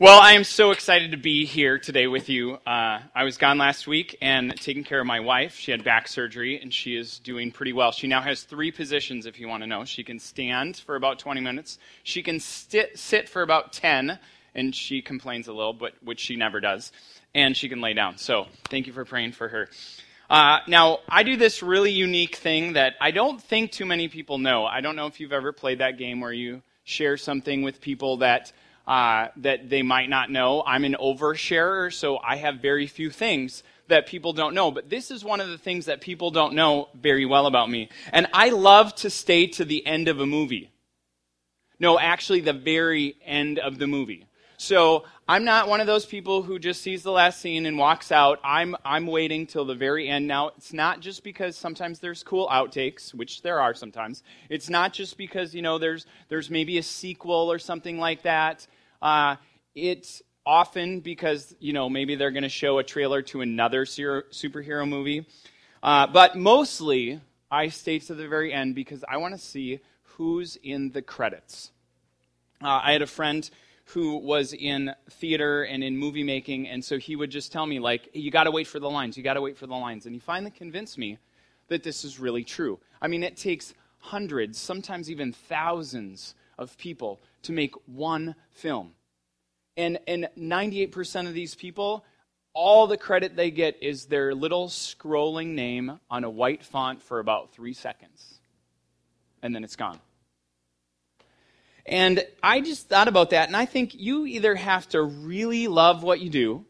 Well, I am so excited to be here today with you. Uh, I was gone last week and taking care of my wife. She had back surgery and she is doing pretty well. She now has three positions, if you want to know. She can stand for about 20 minutes, she can sit, sit for about 10, and she complains a little, but which she never does, and she can lay down. So, thank you for praying for her. Uh, now, I do this really unique thing that I don't think too many people know. I don't know if you've ever played that game where you share something with people that uh, that they might not know. I'm an oversharer, so I have very few things that people don't know. But this is one of the things that people don't know very well about me. And I love to stay to the end of a movie. No, actually, the very end of the movie. So I'm not one of those people who just sees the last scene and walks out. I'm, I'm waiting till the very end. Now, it's not just because sometimes there's cool outtakes, which there are sometimes. It's not just because, you know, there's, there's maybe a sequel or something like that. Uh, it's often because, you know, maybe they're going to show a trailer to another superhero movie. Uh, but mostly, I stay to the very end because I want to see who's in the credits. Uh, I had a friend who was in theater and in movie making, and so he would just tell me, like, you got to wait for the lines, you got to wait for the lines. And he finally convinced me that this is really true. I mean, it takes hundreds, sometimes even thousands of people to make one film. And, and 98% of these people, all the credit they get is their little scrolling name on a white font for about three seconds. And then it's gone. And I just thought about that, and I think you either have to really love what you do,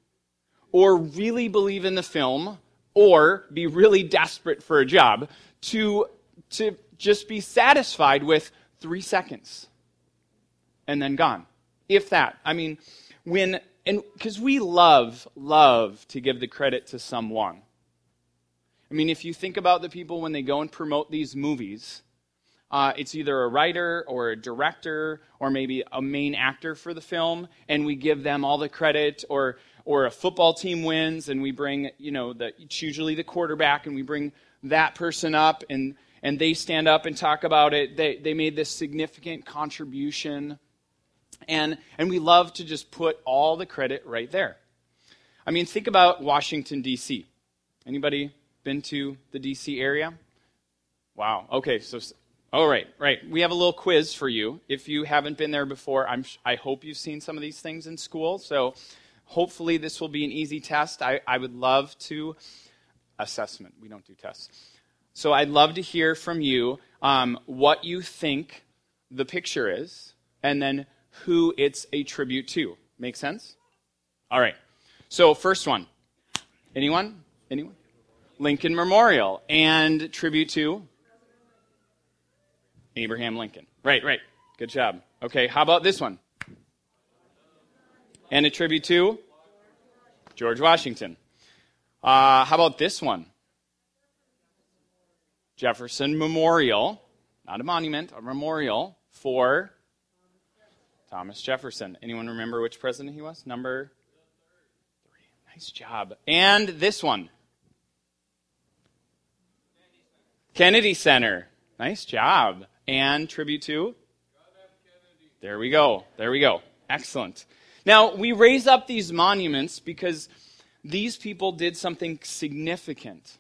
or really believe in the film, or be really desperate for a job to, to just be satisfied with three seconds and then gone. If that. I mean, when, and because we love, love to give the credit to someone. I mean, if you think about the people when they go and promote these movies, uh, it's either a writer or a director or maybe a main actor for the film, and we give them all the credit, or or a football team wins, and we bring you know the it's usually the quarterback, and we bring that person up, and and they stand up and talk about it. They they made this significant contribution, and and we love to just put all the credit right there. I mean, think about Washington D.C. Anybody been to the D.C. area? Wow. Okay, so Oh, right, right. We have a little quiz for you. If you haven't been there before, I'm, I hope you've seen some of these things in school. So hopefully this will be an easy test. I, I would love to. Assessment. We don't do tests. So I'd love to hear from you um, what you think the picture is and then who it's a tribute to. Make sense? All right. So, first one. Anyone? Anyone? Lincoln Memorial. And tribute to? Abraham Lincoln. Right, right. Good job. Okay, how about this one? And a tribute to George Washington. Uh, how about this one? Jefferson Memorial, not a monument, a memorial for Thomas Jefferson. Anyone remember which president he was? Number three. Nice job. And this one Kennedy Center. Nice job and tribute to? There we go. There we go. Excellent. Now, we raise up these monuments because these people did something significant.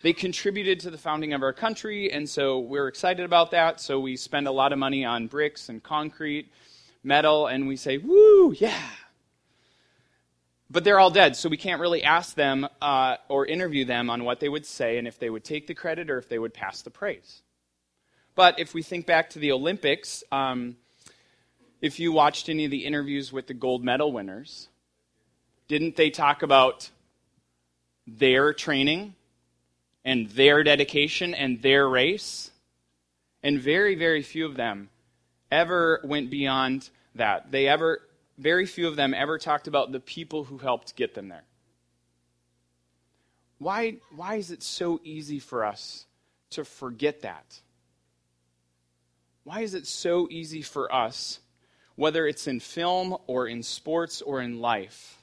They contributed to the founding of our country, and so we're excited about that. So we spend a lot of money on bricks and concrete, metal, and we say, woo, yeah. But they're all dead, so we can't really ask them uh, or interview them on what they would say and if they would take the credit or if they would pass the praise. But if we think back to the Olympics, um, if you watched any of the interviews with the gold medal winners, didn't they talk about their training and their dedication and their race? And very, very few of them ever went beyond that. They ever, very few of them ever talked about the people who helped get them there. Why, why is it so easy for us to forget that? Why is it so easy for us, whether it's in film or in sports or in life,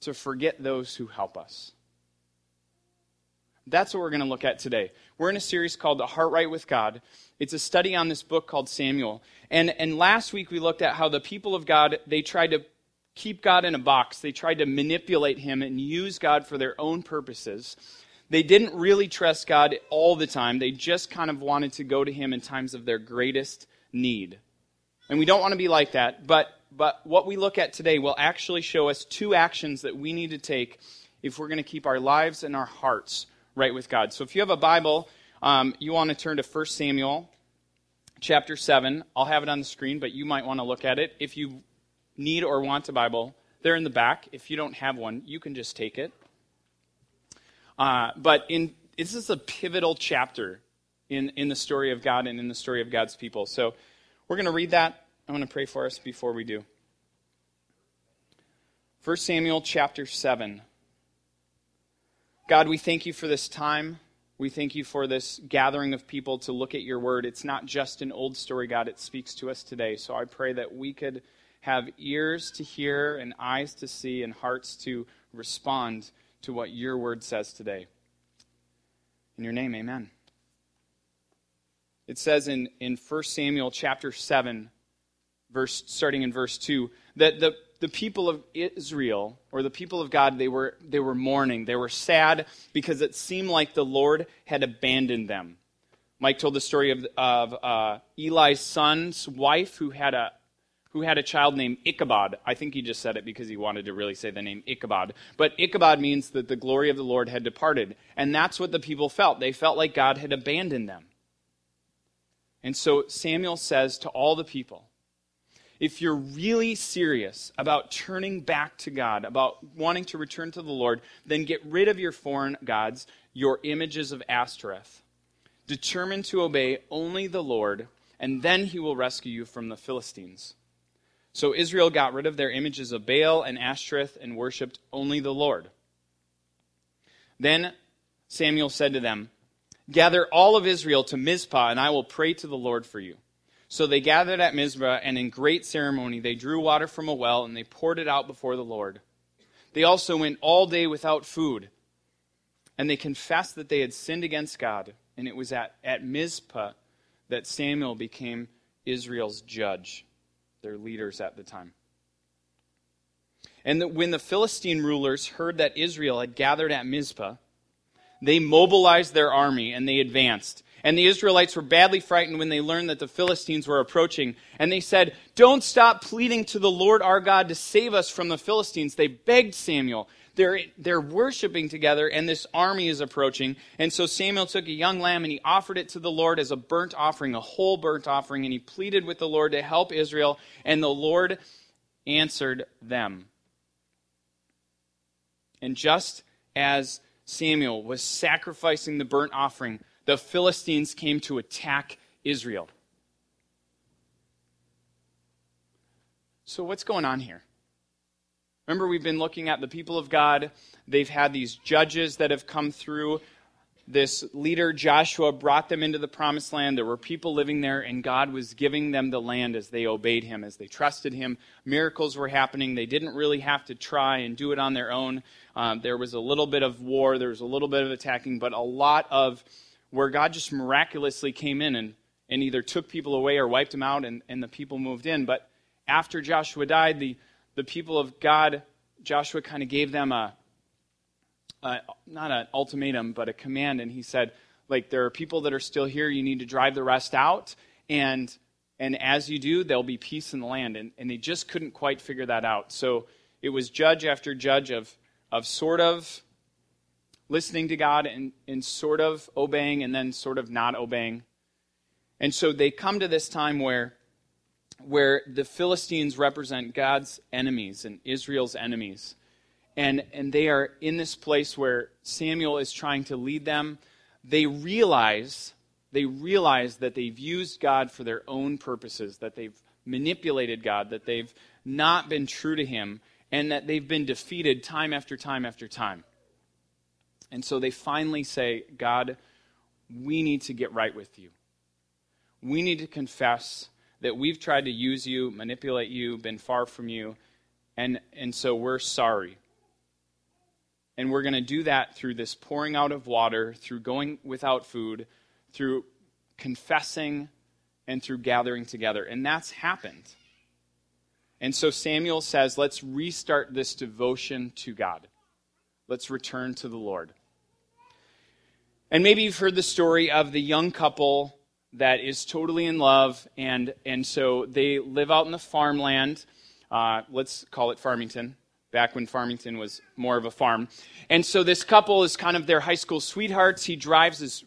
to forget those who help us? That's what we're going to look at today. We're in a series called The Heart Right with God. It's a study on this book called Samuel. And, and last week we looked at how the people of God, they tried to keep God in a box. They tried to manipulate him and use God for their own purposes. They didn't really trust God all the time. They just kind of wanted to go to him in times of their greatest need. And we don't want to be like that, but but what we look at today will actually show us two actions that we need to take if we're going to keep our lives and our hearts right with God. So if you have a Bible, um, you want to turn to 1 Samuel chapter 7. I'll have it on the screen, but you might want to look at it. If you need or want a Bible, they're in the back. If you don't have one, you can just take it. Uh, but in, this is a pivotal chapter in, in the story of God and in the story of God's people. So we're going to read that. I want to pray for us before we do. 1 Samuel chapter 7. God, we thank you for this time. We thank you for this gathering of people to look at your word. It's not just an old story, God, it speaks to us today. So I pray that we could have ears to hear and eyes to see and hearts to respond to what your word says today. In your name, amen. It says in, in 1 Samuel chapter 7, verse, starting in verse 2, that the the people of Israel or the people of God, they were, they were mourning. They were sad because it seemed like the Lord had abandoned them. Mike told the story of, of uh, Eli's son's wife who had a who had a child named Ichabod. I think he just said it because he wanted to really say the name Ichabod. But Ichabod means that the glory of the Lord had departed. And that's what the people felt. They felt like God had abandoned them. And so Samuel says to all the people, if you're really serious about turning back to God, about wanting to return to the Lord, then get rid of your foreign gods, your images of Ashtoreth. Determine to obey only the Lord, and then he will rescue you from the Philistines. So Israel got rid of their images of Baal and Ashtoreth and worshipped only the Lord. Then Samuel said to them, Gather all of Israel to Mizpah, and I will pray to the Lord for you. So they gathered at Mizpah, and in great ceremony they drew water from a well, and they poured it out before the Lord. They also went all day without food, and they confessed that they had sinned against God. And it was at, at Mizpah that Samuel became Israel's judge, their leaders at the time. And that when the Philistine rulers heard that Israel had gathered at Mizpah, they mobilized their army and they advanced. And the Israelites were badly frightened when they learned that the Philistines were approaching. And they said, Don't stop pleading to the Lord our God to save us from the Philistines. They begged Samuel. They're, they're worshiping together, and this army is approaching. And so Samuel took a young lamb and he offered it to the Lord as a burnt offering, a whole burnt offering. And he pleaded with the Lord to help Israel. And the Lord answered them. And just as Samuel was sacrificing the burnt offering, the Philistines came to attack Israel. So, what's going on here? Remember, we've been looking at the people of God. They've had these judges that have come through. This leader, Joshua, brought them into the promised land. There were people living there, and God was giving them the land as they obeyed Him, as they trusted Him. Miracles were happening. They didn't really have to try and do it on their own. Um, there was a little bit of war, there was a little bit of attacking, but a lot of where God just miraculously came in and, and either took people away or wiped them out and, and the people moved in. But after Joshua died, the, the people of God, Joshua kind of gave them a, a, not an ultimatum, but a command. And he said, like, there are people that are still here. You need to drive the rest out. And, and as you do, there'll be peace in the land. And, and they just couldn't quite figure that out. So it was judge after judge of, of sort of listening to God and, and sort of obeying and then sort of not obeying. And so they come to this time where, where the Philistines represent God's enemies and Israel's enemies. And, and they are in this place where Samuel is trying to lead them. They realize, they realize that they've used God for their own purposes, that they've manipulated God, that they've not been true to Him, and that they've been defeated time after time after time. And so they finally say, God, we need to get right with you. We need to confess that we've tried to use you, manipulate you, been far from you, and, and so we're sorry. And we're going to do that through this pouring out of water, through going without food, through confessing, and through gathering together. And that's happened. And so Samuel says, let's restart this devotion to God. Let's return to the Lord. And maybe you've heard the story of the young couple that is totally in love, and, and so they live out in the farmland. Uh, let's call it Farmington, back when Farmington was more of a farm. And so this couple is kind of their high school sweethearts. He drives this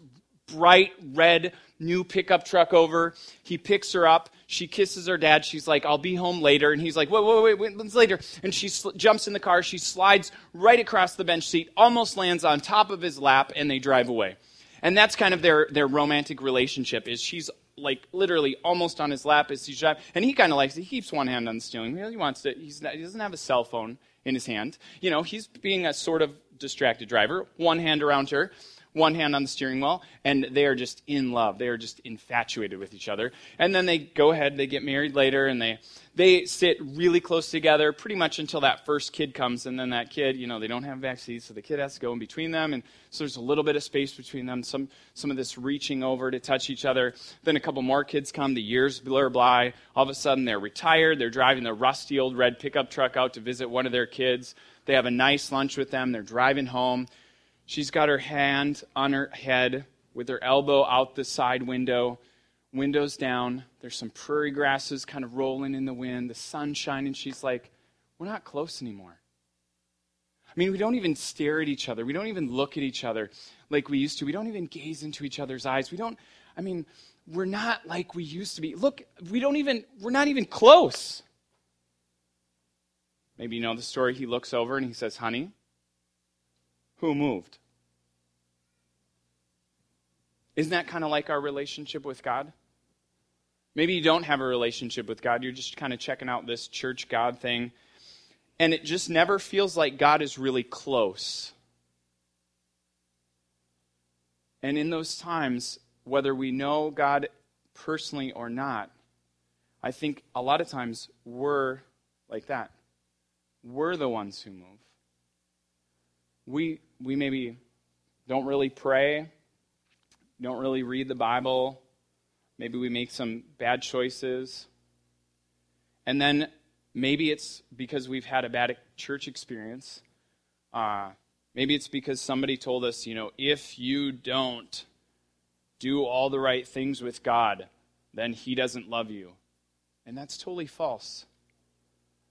bright red new pickup truck over. He picks her up. She kisses her dad. She's like, I'll be home later. And he's like, wait, wait, wait, wait when's later? And she sl- jumps in the car. She slides right across the bench seat, almost lands on top of his lap, and they drive away. And that's kind of their, their romantic relationship is she's like literally almost on his lap as he's driving. And he kind of likes it. He keeps one hand on the steering wheel. He wants to, not, he doesn't have a cell phone in his hand. You know, he's being a sort of distracted driver, one hand around her one hand on the steering wheel, and they are just in love. They are just infatuated with each other. And then they go ahead, they get married later, and they they sit really close together pretty much until that first kid comes, and then that kid, you know, they don't have vaccines, so the kid has to go in between them, and so there's a little bit of space between them, some some of this reaching over to touch each other. Then a couple more kids come, the years blur by. All of a sudden, they're retired. They're driving the rusty old red pickup truck out to visit one of their kids. They have a nice lunch with them. They're driving home. She's got her hand on her head with her elbow out the side window, windows down. There's some prairie grasses kind of rolling in the wind, the sun shining. She's like, We're not close anymore. I mean, we don't even stare at each other. We don't even look at each other like we used to. We don't even gaze into each other's eyes. We don't, I mean, we're not like we used to be. Look, we don't even, we're not even close. Maybe you know the story. He looks over and he says, Honey, who moved. Isn't that kind of like our relationship with God? Maybe you don't have a relationship with God. You're just kind of checking out this church God thing. And it just never feels like God is really close. And in those times, whether we know God personally or not, I think a lot of times we're like that. We're the ones who move. We we maybe don't really pray, don't really read the Bible, maybe we make some bad choices. And then maybe it's because we've had a bad church experience. Uh, maybe it's because somebody told us, you know, if you don't do all the right things with God, then He doesn't love you. And that's totally false.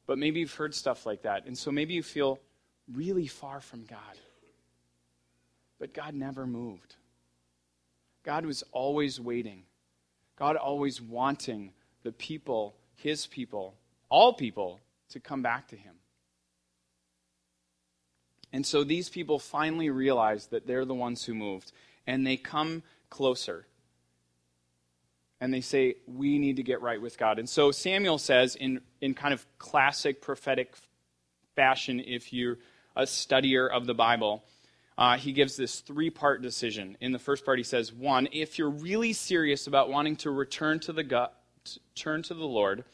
But maybe you've heard stuff like that. And so maybe you feel really far from God. But God never moved. God was always waiting. God always wanting the people, his people, all people, to come back to him. And so these people finally realize that they're the ones who moved, and they come closer. And they say, We need to get right with God. And so Samuel says, in, in kind of classic prophetic fashion, if you're a studier of the Bible, uh, he gives this three part decision. In the first part, he says, one, if you're really serious about wanting to return to the turn to the Lord,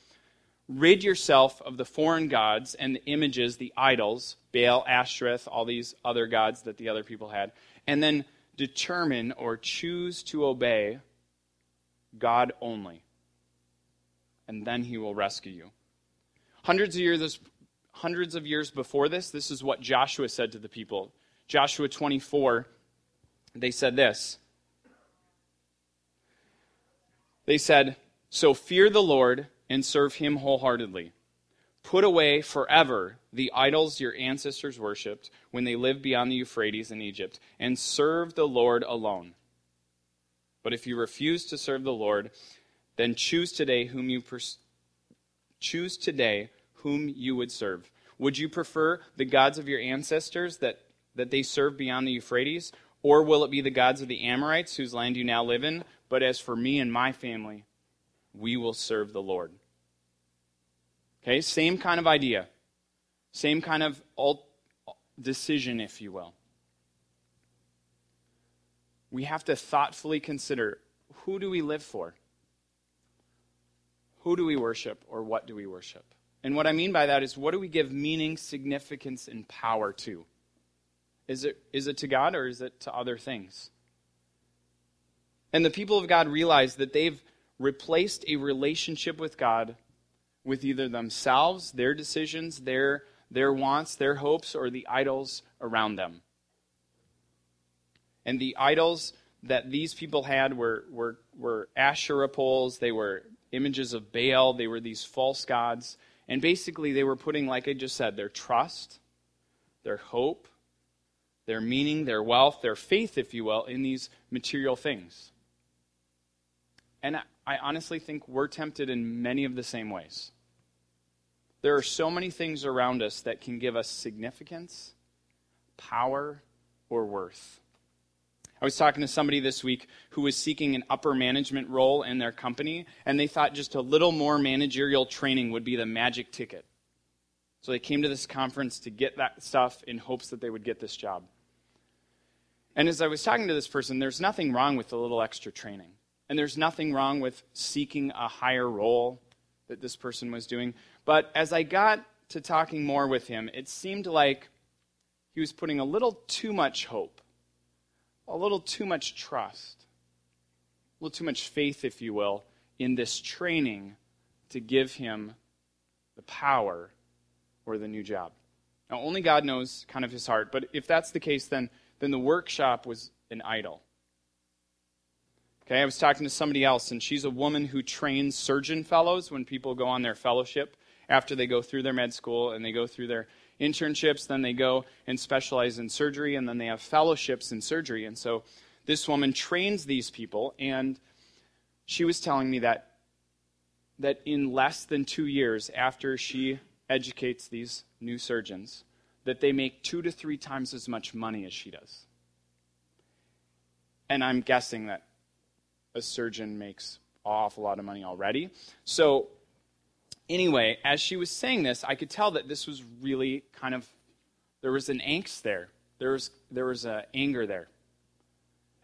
rid yourself of the foreign gods and the images, the idols, Baal, Ashtoreth, all these other gods that the other people had, and then determine or choose to obey God only. And then he will rescue you. Hundreds of years, hundreds of years before this, this is what Joshua said to the people. Joshua 24, they said this. They said, So fear the Lord and serve him wholeheartedly. Put away forever the idols your ancestors worshipped when they lived beyond the Euphrates in Egypt, and serve the Lord alone. But if you refuse to serve the Lord, then choose today whom you pers- choose today whom you would serve. Would you prefer the gods of your ancestors that that they serve beyond the Euphrates? Or will it be the gods of the Amorites, whose land you now live in? But as for me and my family, we will serve the Lord. Okay, same kind of idea. Same kind of decision, if you will. We have to thoughtfully consider who do we live for? Who do we worship, or what do we worship? And what I mean by that is what do we give meaning, significance, and power to? Is it, is it to God or is it to other things? And the people of God realize that they've replaced a relationship with God with either themselves, their decisions, their, their wants, their hopes, or the idols around them. And the idols that these people had were, were, were Asherah poles, they were images of Baal, they were these false gods. And basically, they were putting, like I just said, their trust, their hope, their meaning, their wealth, their faith, if you will, in these material things. And I honestly think we're tempted in many of the same ways. There are so many things around us that can give us significance, power, or worth. I was talking to somebody this week who was seeking an upper management role in their company, and they thought just a little more managerial training would be the magic ticket. So they came to this conference to get that stuff in hopes that they would get this job. And as I was talking to this person, there's nothing wrong with a little extra training. And there's nothing wrong with seeking a higher role that this person was doing. But as I got to talking more with him, it seemed like he was putting a little too much hope, a little too much trust, a little too much faith, if you will, in this training to give him the power or the new job. Now, only God knows kind of his heart, but if that's the case, then, then the workshop was an idol. Okay, I was talking to somebody else, and she's a woman who trains surgeon fellows when people go on their fellowship after they go through their med school and they go through their internships. Then they go and specialize in surgery, and then they have fellowships in surgery. And so this woman trains these people, and she was telling me that that in less than two years after she educates these new surgeons, that they make two to three times as much money as she does. And I'm guessing that a surgeon makes awful lot of money already. So, anyway, as she was saying this, I could tell that this was really kind of, there was an angst there. There was, there was a anger there.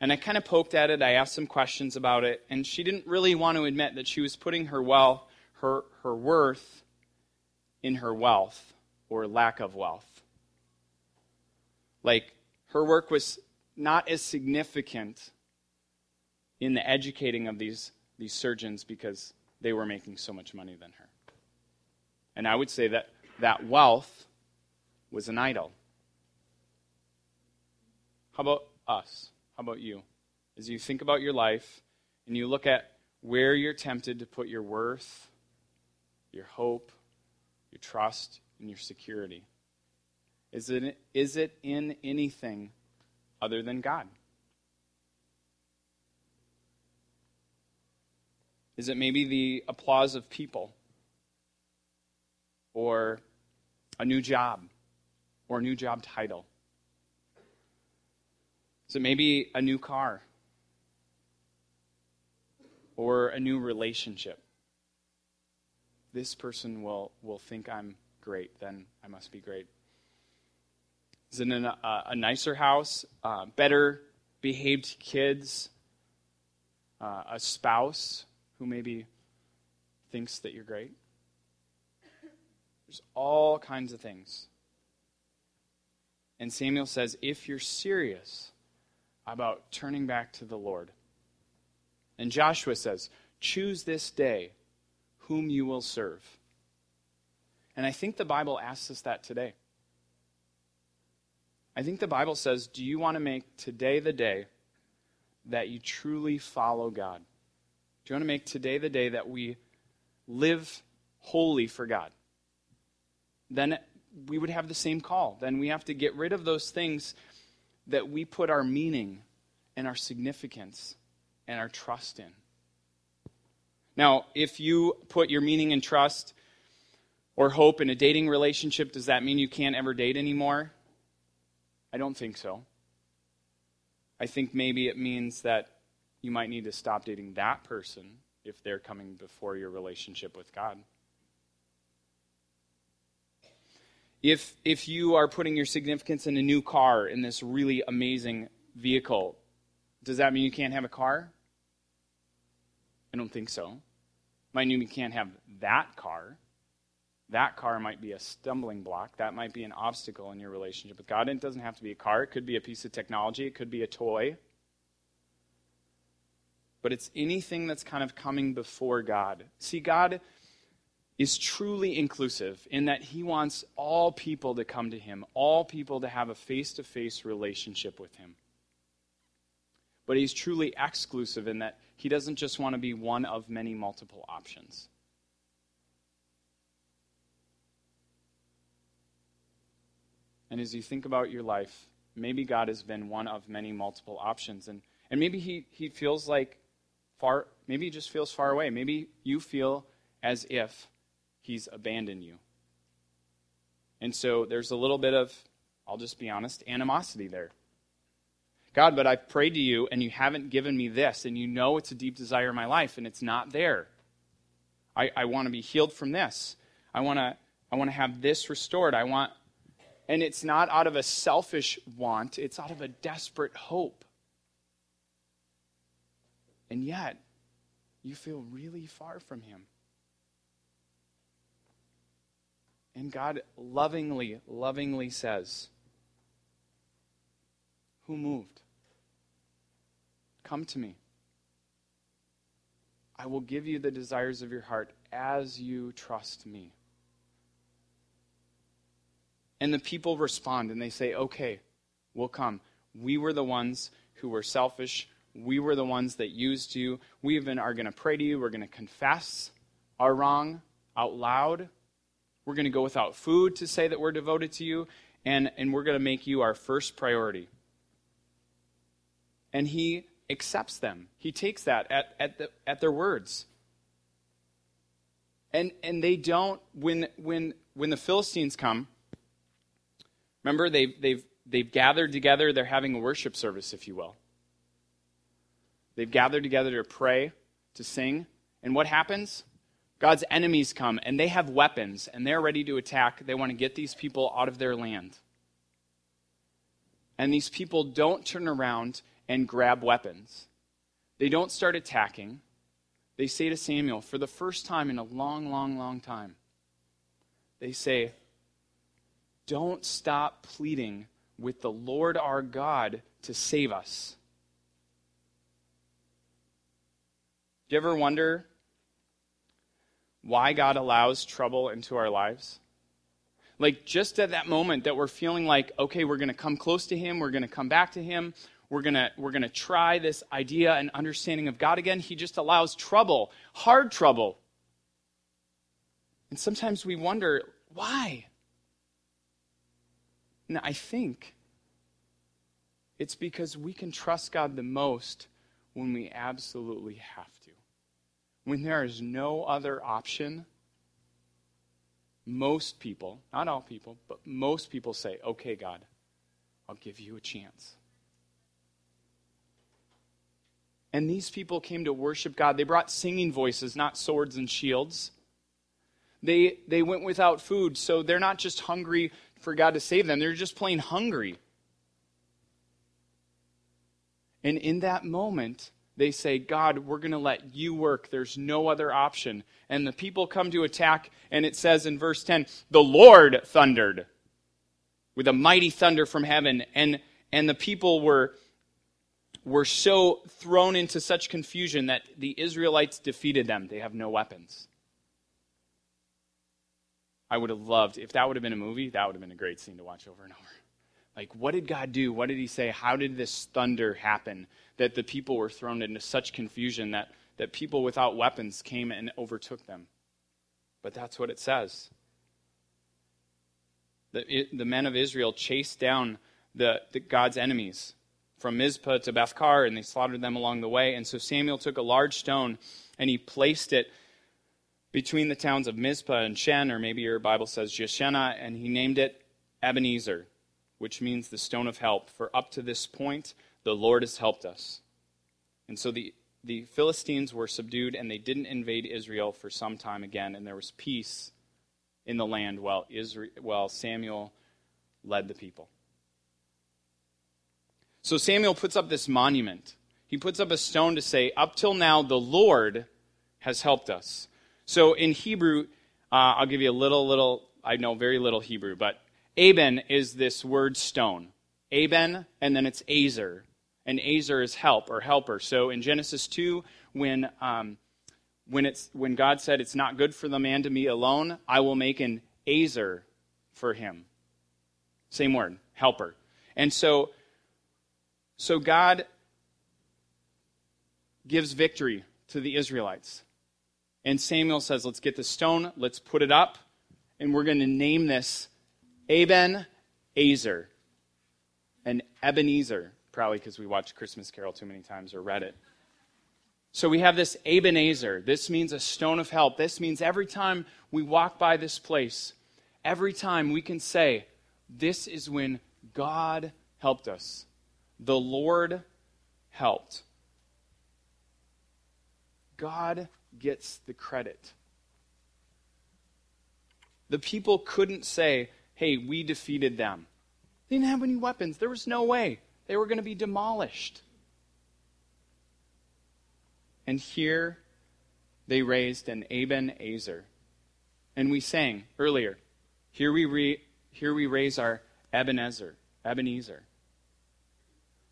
And I kind of poked at it. I asked some questions about it. And she didn't really want to admit that she was putting her wealth, her, her worth in her wealth or lack of wealth. Like, her work was not as significant in the educating of these, these surgeons because they were making so much money than her. And I would say that that wealth was an idol. How about us? How about you? As you think about your life and you look at where you're tempted to put your worth, your hope, your trust, and your security. Is it, is it in anything other than God? Is it maybe the applause of people? Or a new job? Or a new job title? Is it maybe a new car? Or a new relationship? This person will, will think I'm great, then I must be great. Is it a, a nicer house? Uh, better behaved kids? Uh, a spouse? who maybe thinks that you're great. There's all kinds of things. And Samuel says, if you're serious about turning back to the Lord, and Joshua says, choose this day whom you will serve. And I think the Bible asks us that today. I think the Bible says, do you want to make today the day that you truly follow God? Do you want to make today the day that we live wholly for God? Then we would have the same call. Then we have to get rid of those things that we put our meaning and our significance and our trust in. Now, if you put your meaning and trust or hope in a dating relationship, does that mean you can't ever date anymore? I don't think so. I think maybe it means that you might need to stop dating that person if they're coming before your relationship with God. If, if you are putting your significance in a new car, in this really amazing vehicle, does that mean you can't have a car? I don't think so. Might mean you can't have that car. That car might be a stumbling block. That might be an obstacle in your relationship with God. it doesn't have to be a car. It could be a piece of technology. It could be a toy but it's anything that's kind of coming before God. See, God, is truly inclusive in that he wants all people to come to him, all people to have a face to face relationship with him. But he's truly exclusive in that he doesn't just want to be one of many multiple options. And as you think about your life, maybe God has been one of many multiple options. And, and maybe he, he feels like far, maybe he just feels far away. Maybe you feel as if he's abandoned you. And so there's a little bit of, I'll just be honest, animosity there. God, but I've prayed to you and you haven't given me this, and you know it's a deep desire in my life and it's not there. I, I want to be healed from this. I want to I want to have this restored. I want and it's not out of a selfish want, it's out of a desperate hope. And yet, you feel really far from him. And God lovingly, lovingly says, Who moved? Come to me. I will give you the desires of your heart as you trust me. And the people respond and they say, Okay, we'll come. We were the ones who were selfish. We were the ones that used you. We even are going to pray to you. We're going to confess our wrong out loud. We're going to go without food to say that we're devoted to you, and, and we're going to make you our first priority. And he accepts them. He takes that at, at, the, at their words. And, and they don't, when, when, when the Philistines come, remember, they've, they've, they've gathered together, they're having a worship service, if you will. They've gathered together to pray, to sing. And what happens? God's enemies come and they have weapons and they're ready to attack. They want to get these people out of their land. And these people don't turn around and grab weapons. They don't start attacking. They say to Samuel, for the first time in a long, long, long time, they say, Don't stop pleading with the Lord our God to save us. Do you ever wonder why God allows trouble into our lives? Like, just at that moment that we're feeling like, okay, we're going to come close to Him, we're going to come back to Him, we're going to we're going to try this idea and understanding of God again, He just allows trouble, hard trouble. And sometimes we wonder, why? And I think it's because we can trust God the most when we absolutely have to. when there is no other option, most people, not all people, but most people say, okay, God, I'll give you a chance. And these people came to worship God. They brought singing voices, not swords and shields. They, they went without food, so they're not just hungry for God to save them, they're just plain hungry. And in that moment, they say, God, we're going to let you work. There's no other option. And the people come to attack, and it says in verse 10 the Lord thundered with a mighty thunder from heaven. And, and the people were, were so thrown into such confusion that the Israelites defeated them. They have no weapons. I would have loved, if that would have been a movie, that would have been a great scene to watch over and over. Like, what did God do? What did He say? How did this thunder happen? That the people were thrown into such confusion that, that people without weapons came and overtook them. But that's what it says. The, the men of Israel chased down the, the God's enemies from Mizpah to Bethkar, and they slaughtered them along the way. And so Samuel took a large stone and he placed it between the towns of Mizpah and Shen, or maybe your Bible says Jeshanah, and he named it Ebenezer which means the stone of help. For up to this point, the Lord has helped us. And so the, the Philistines were subdued and they didn't invade Israel for some time again, and there was peace in the land while, Israel, while Samuel led the people. So Samuel puts up this monument. He puts up a stone to say, Up till now, the Lord has helped us. So in Hebrew, uh, I'll give you a little, little, I know very little Hebrew, but Aben is this word stone. Aben, and then it's Azer. And Azer is help or helper. So in Genesis 2, when, um, when, it's, when God said, It's not good for the man to be alone, I will make an Azer for him. Same word, helper. And so, so God gives victory to the Israelites. And Samuel says, Let's get the stone, let's put it up, and we're going to name this Aben Azer. And Ebenezer, probably because we watched Christmas Carol too many times or read it. So we have this Ebenezer. This means a stone of help. This means every time we walk by this place, every time we can say, This is when God helped us. The Lord helped. God gets the credit. The people couldn't say, hey, we defeated them. They didn't have any weapons. There was no way. They were going to be demolished. And here they raised an Aben Azer. And we sang earlier, here we, re, here we raise our Ebenezer, Ebenezer,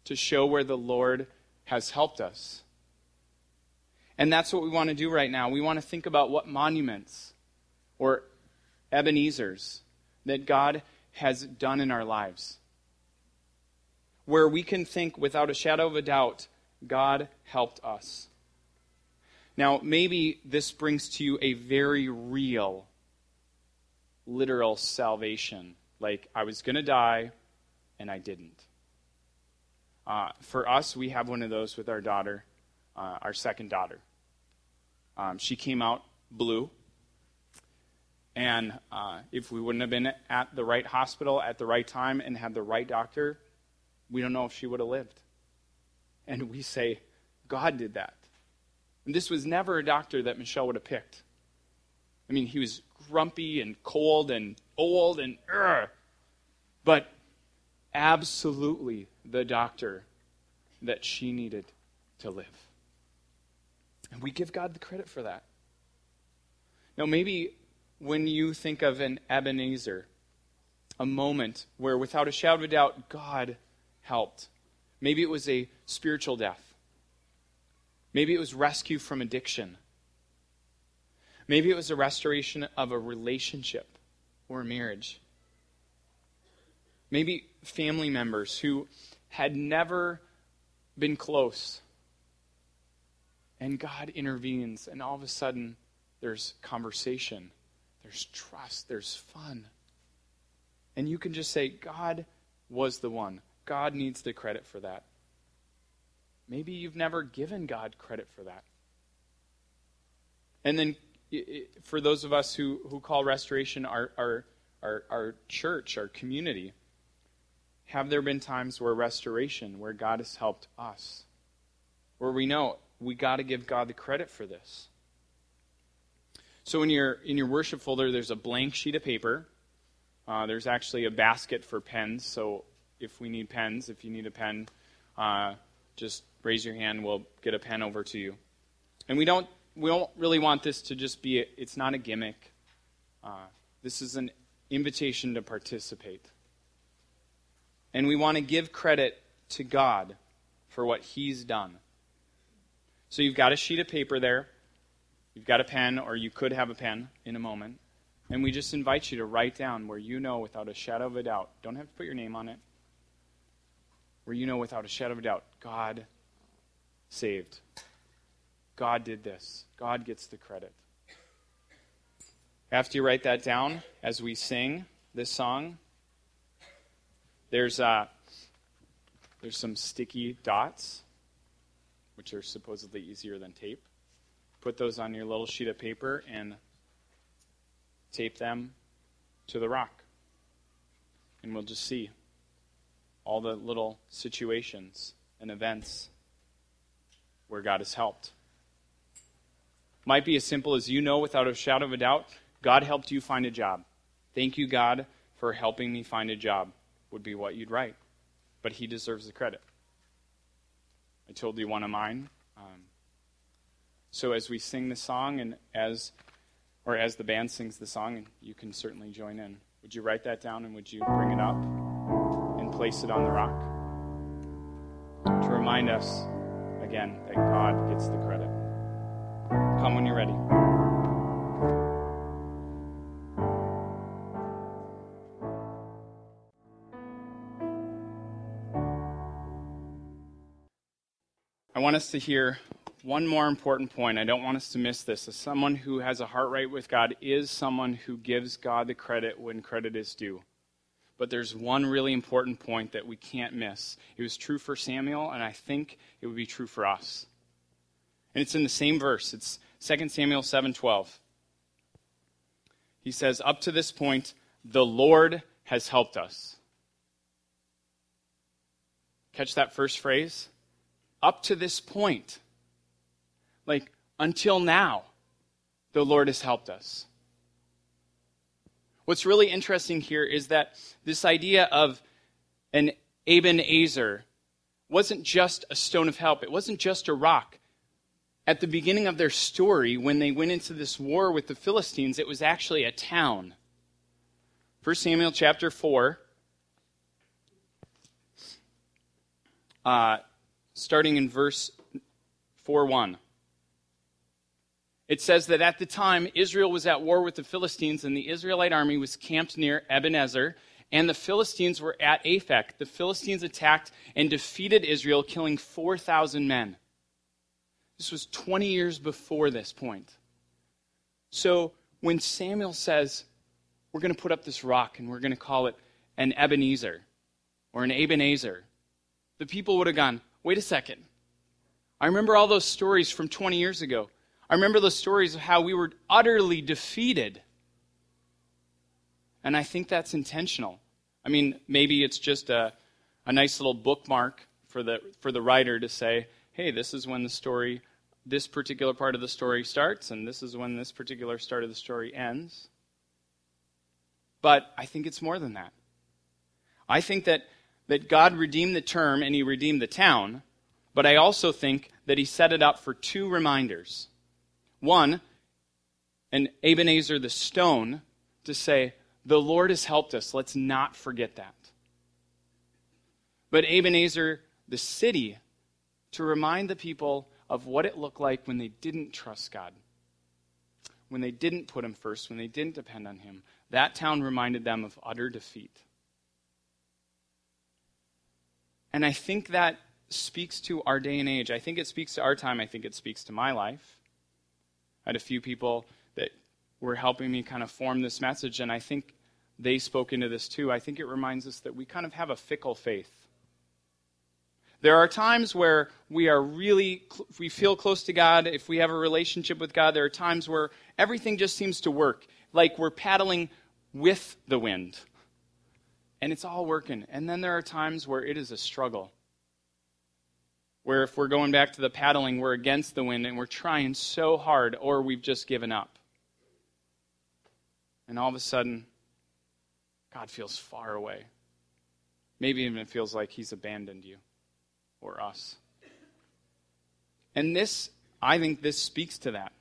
to show where the Lord has helped us. And that's what we want to do right now. We want to think about what monuments or Ebenezers that God has done in our lives. Where we can think without a shadow of a doubt, God helped us. Now, maybe this brings to you a very real, literal salvation. Like, I was going to die, and I didn't. Uh, for us, we have one of those with our daughter uh, our second daughter. Um, she came out blue. And uh, if we wouldn't have been at the right hospital at the right time and had the right doctor, we don't know if she would have lived. And we say, God did that. And this was never a doctor that Michelle would have picked. I mean, he was grumpy and cold and old and, Ugh. but absolutely the doctor that she needed to live. And we give God the credit for that. Now, maybe when you think of an Ebenezer, a moment where, without a shadow of a doubt, God helped. Maybe it was a spiritual death. Maybe it was rescue from addiction. Maybe it was a restoration of a relationship or a marriage. Maybe family members who had never been close and God intervenes, and all of a sudden, there's conversation, there's trust, there's fun. And you can just say, God was the one. God needs the credit for that. Maybe you've never given God credit for that. And then, for those of us who, who call restoration our, our, our, our church, our community, have there been times where restoration, where God has helped us? Where we know we got to give God the credit for this. So in your in your worship folder, there's a blank sheet of paper. Uh, there's actually a basket for pens. So if we need pens, if you need a pen, uh, just raise your hand. We'll get a pen over to you. And we don't we don't really want this to just be. A, it's not a gimmick. Uh, this is an invitation to participate. And we want to give credit to God for what He's done. So you've got a sheet of paper there. You've got a pen, or you could have a pen in a moment. And we just invite you to write down where you know without a shadow of a doubt, don't have to put your name on it, where you know without a shadow of a doubt, God saved. God did this. God gets the credit. After you write that down, as we sing this song, there's, uh, there's some sticky dots which are supposedly easier than tape. Put those on your little sheet of paper and tape them to the rock. And we'll just see all the little situations and events where God has helped. Might be as simple as you know without a shadow of a doubt, God helped you find a job. Thank you, God, for helping me find a job, would be what you'd write. But He deserves the credit. I told you one of mine. Um, so as we sing the song, and as or as the band sings the song, you can certainly join in. Would you write that down and would you bring it up and place it on the rock to remind us again that God gets the credit. Come when you're ready. Want us to hear one more important point. I don't want us to miss this. As someone who has a heart right with God is someone who gives God the credit when credit is due. But there's one really important point that we can't miss. It was true for Samuel, and I think it would be true for us. And it's in the same verse. It's 2 Samuel 7:12. He says, "Up to this point, the Lord has helped us." Catch that first phrase? Up to this point. Like until now, the Lord has helped us. What's really interesting here is that this idea of an Ebenezer wasn't just a stone of help, it wasn't just a rock. At the beginning of their story, when they went into this war with the Philistines, it was actually a town. 1 Samuel chapter 4, uh, starting in verse 4 1. It says that at the time, Israel was at war with the Philistines, and the Israelite army was camped near Ebenezer, and the Philistines were at Aphek. The Philistines attacked and defeated Israel, killing 4,000 men. This was 20 years before this point. So when Samuel says, We're going to put up this rock and we're going to call it an Ebenezer or an Ebenezer, the people would have gone, Wait a second. I remember all those stories from 20 years ago. I remember those stories of how we were utterly defeated. And I think that's intentional. I mean, maybe it's just a, a nice little bookmark for the, for the writer to say, hey, this is when the story, this particular part of the story starts, and this is when this particular start of the story ends. But I think it's more than that. I think that, that God redeemed the term and he redeemed the town, but I also think that he set it up for two reminders. One, an Ebenezer the stone to say, the Lord has helped us. Let's not forget that. But Ebenezer the city to remind the people of what it looked like when they didn't trust God, when they didn't put Him first, when they didn't depend on Him. That town reminded them of utter defeat. And I think that speaks to our day and age. I think it speaks to our time. I think it speaks to my life. I had a few people that were helping me kind of form this message, and I think they spoke into this too. I think it reminds us that we kind of have a fickle faith. There are times where we are really, we feel close to God. If we have a relationship with God, there are times where everything just seems to work, like we're paddling with the wind. And it's all working. And then there are times where it is a struggle where if we're going back to the paddling, we're against the wind and we're trying so hard, or we've just given up. And all of a sudden, God feels far away. Maybe even it feels like He's abandoned you or us. And this, I think this speaks to that.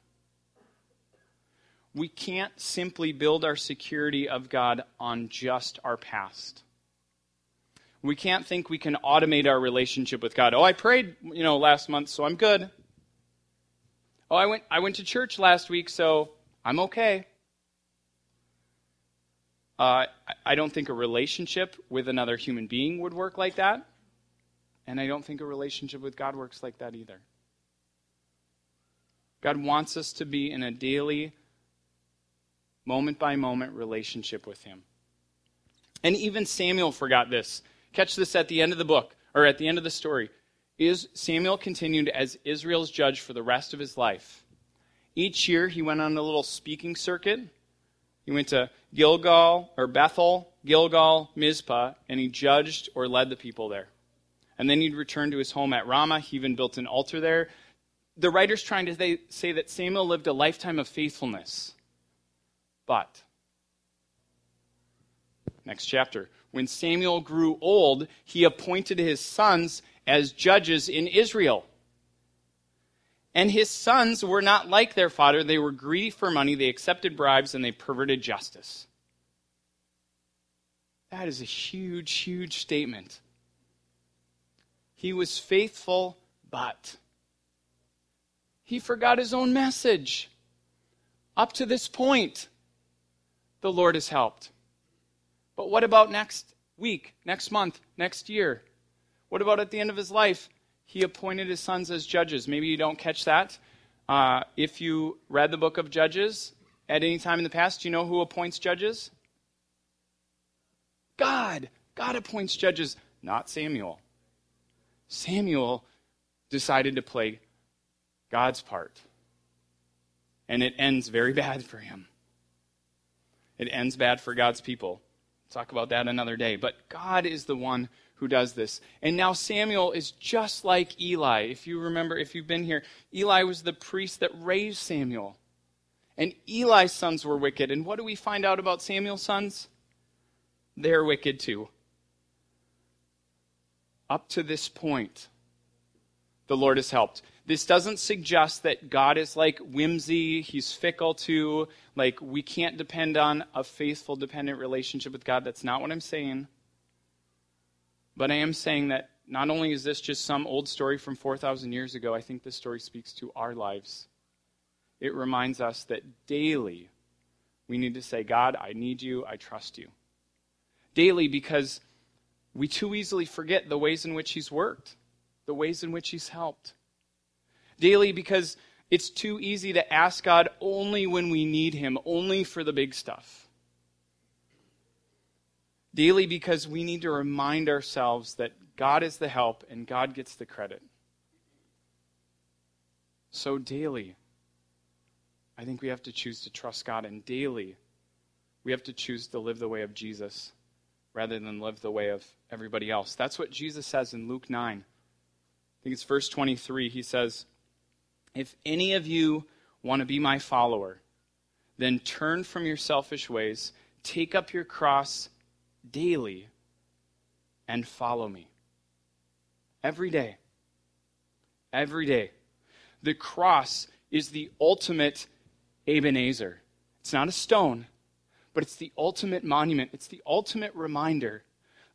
We can't simply build our security of God on just our past. We can't think we can automate our relationship with God. Oh, I prayed, you know, last month, so I'm good. Oh, I went I went to church last week, so I'm okay. Uh, I don't think a relationship with another human being would work like that. And I don't think a relationship with God works like that either. God wants us to be in a daily, moment by moment relationship with Him. And even Samuel forgot this. Catch this at the end of the book, or at the end of the story. Is Samuel continued as Israel's judge for the rest of his life. Each year he went on a little speaking circuit. He went to Gilgal or Bethel, Gilgal, Mizpah, and he judged or led the people there. And then he'd return to his home at Ramah. He even built an altar there. The writer's trying to say that Samuel lived a lifetime of faithfulness. But, next chapter, when Samuel grew old, he appointed his sons as judges in Israel. And his sons were not like their father. They were greedy for money, they accepted bribes, and they perverted justice. That is a huge, huge statement. He was faithful, but he forgot his own message. Up to this point, the Lord has helped. But what about next week, next month, next year? What about at the end of his life? He appointed his sons as judges. Maybe you don't catch that. Uh, if you read the book of Judges at any time in the past, do you know who appoints judges? God. God appoints judges, not Samuel. Samuel decided to play God's part. And it ends very bad for him. It ends bad for God's people. talk about that another day. But God is the one who does this. And now Samuel is just like Eli. If you remember, if you've been here, Eli was the priest that raised Samuel. And Eli's sons were wicked. And what do we find out about Samuel's sons? They're wicked too. Up to this point, the Lord has helped. This doesn't suggest that God is like whimsy, he's fickle too, like we can't depend on a faithful, dependent relationship with God. That's not what I'm saying. But I am saying that not only is this just some old story from 4,000 years ago, I think this story speaks to our lives. It reminds us that daily we need to say, God, I need you, I trust you. Daily because we too easily forget the ways in which He's worked, the ways in which He's helped daily because it's too easy to ask God only when we need Him, only for the big stuff. Daily because we need to remind ourselves that God is the help and God gets the credit. So, daily, I think we have to choose to trust God, and daily, we have to choose to live the way of Jesus rather than live the way of everybody else. That's what Jesus says in Luke 9. I think it's verse 23. He says, if any of you want to be my follower, then turn from your selfish ways, take up your cross daily, and follow me. Every day. Every day. The cross is the ultimate Ebenezer. It's not a stone, but it's the ultimate monument. It's the ultimate reminder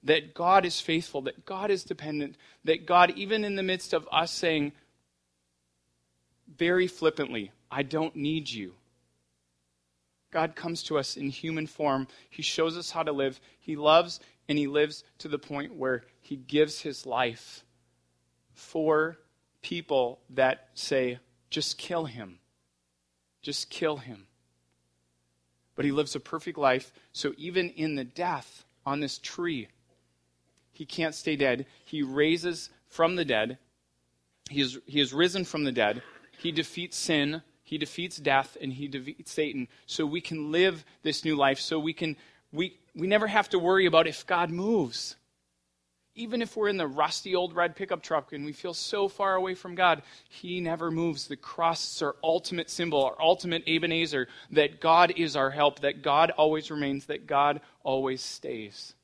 that God is faithful, that God is dependent, that God, even in the midst of us saying, very flippantly, I don't need you. God comes to us in human form. He shows us how to live. He loves and he lives to the point where he gives his life for people that say, just kill him. Just kill him. But he lives a perfect life, so even in the death on this tree, he can't stay dead. He raises from the dead. He is, he is risen from the dead. He defeats sin, he defeats death, and he defeats Satan. So we can live this new life. So we can we we never have to worry about if God moves. Even if we're in the rusty old red pickup truck and we feel so far away from God, He never moves. The cross is our ultimate symbol, our ultimate Ebenezer, that God is our help, that God always remains, that God always stays.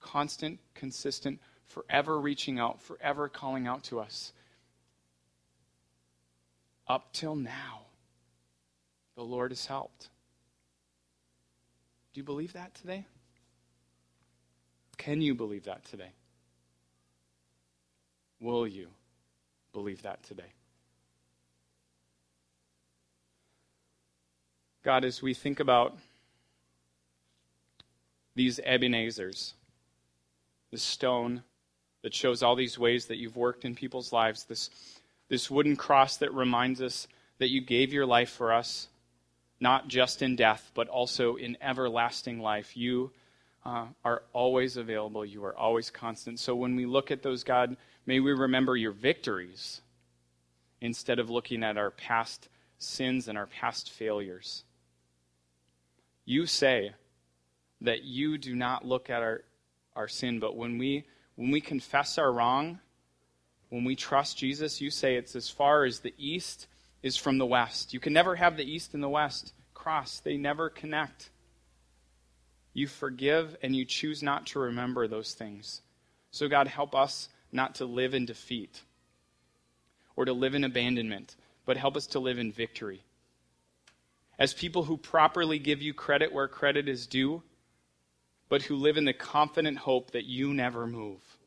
Constant, consistent, forever reaching out, forever calling out to us up till now, the Lord has helped. Do you believe that today? Can you believe that today? Will you believe that today? God, as we think about these Ebenezers, the stone that shows all these ways that you've worked in people's lives, this this wooden cross that reminds us that you gave your life for us, not just in death, but also in everlasting life. You uh, are always available, you are always constant. So when we look at those, God, may we remember your victories instead of looking at our past sins and our past failures. You say that you do not look at our, our sin, but when we, when we confess our wrong, when we trust Jesus, you say it's as far as the east is from the west. You can never have the east and the west cross, they never connect. You forgive and you choose not to remember those things. So, God, help us not to live in defeat or to live in abandonment, but help us to live in victory. As people who properly give you credit where credit is due, but who live in the confident hope that you never move.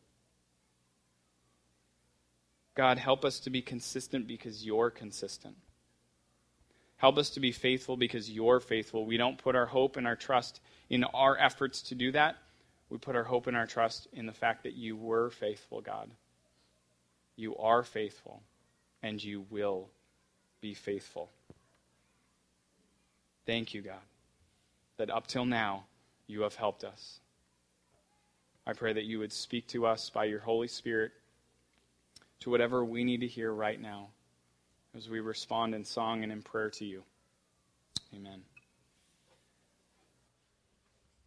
God, help us to be consistent because you're consistent. Help us to be faithful because you're faithful. We don't put our hope and our trust in our efforts to do that. We put our hope and our trust in the fact that you were faithful, God. You are faithful, and you will be faithful. Thank you, God, that up till now you have helped us. I pray that you would speak to us by your Holy Spirit to whatever we need to hear right now as we respond in song and in prayer to you. Amen.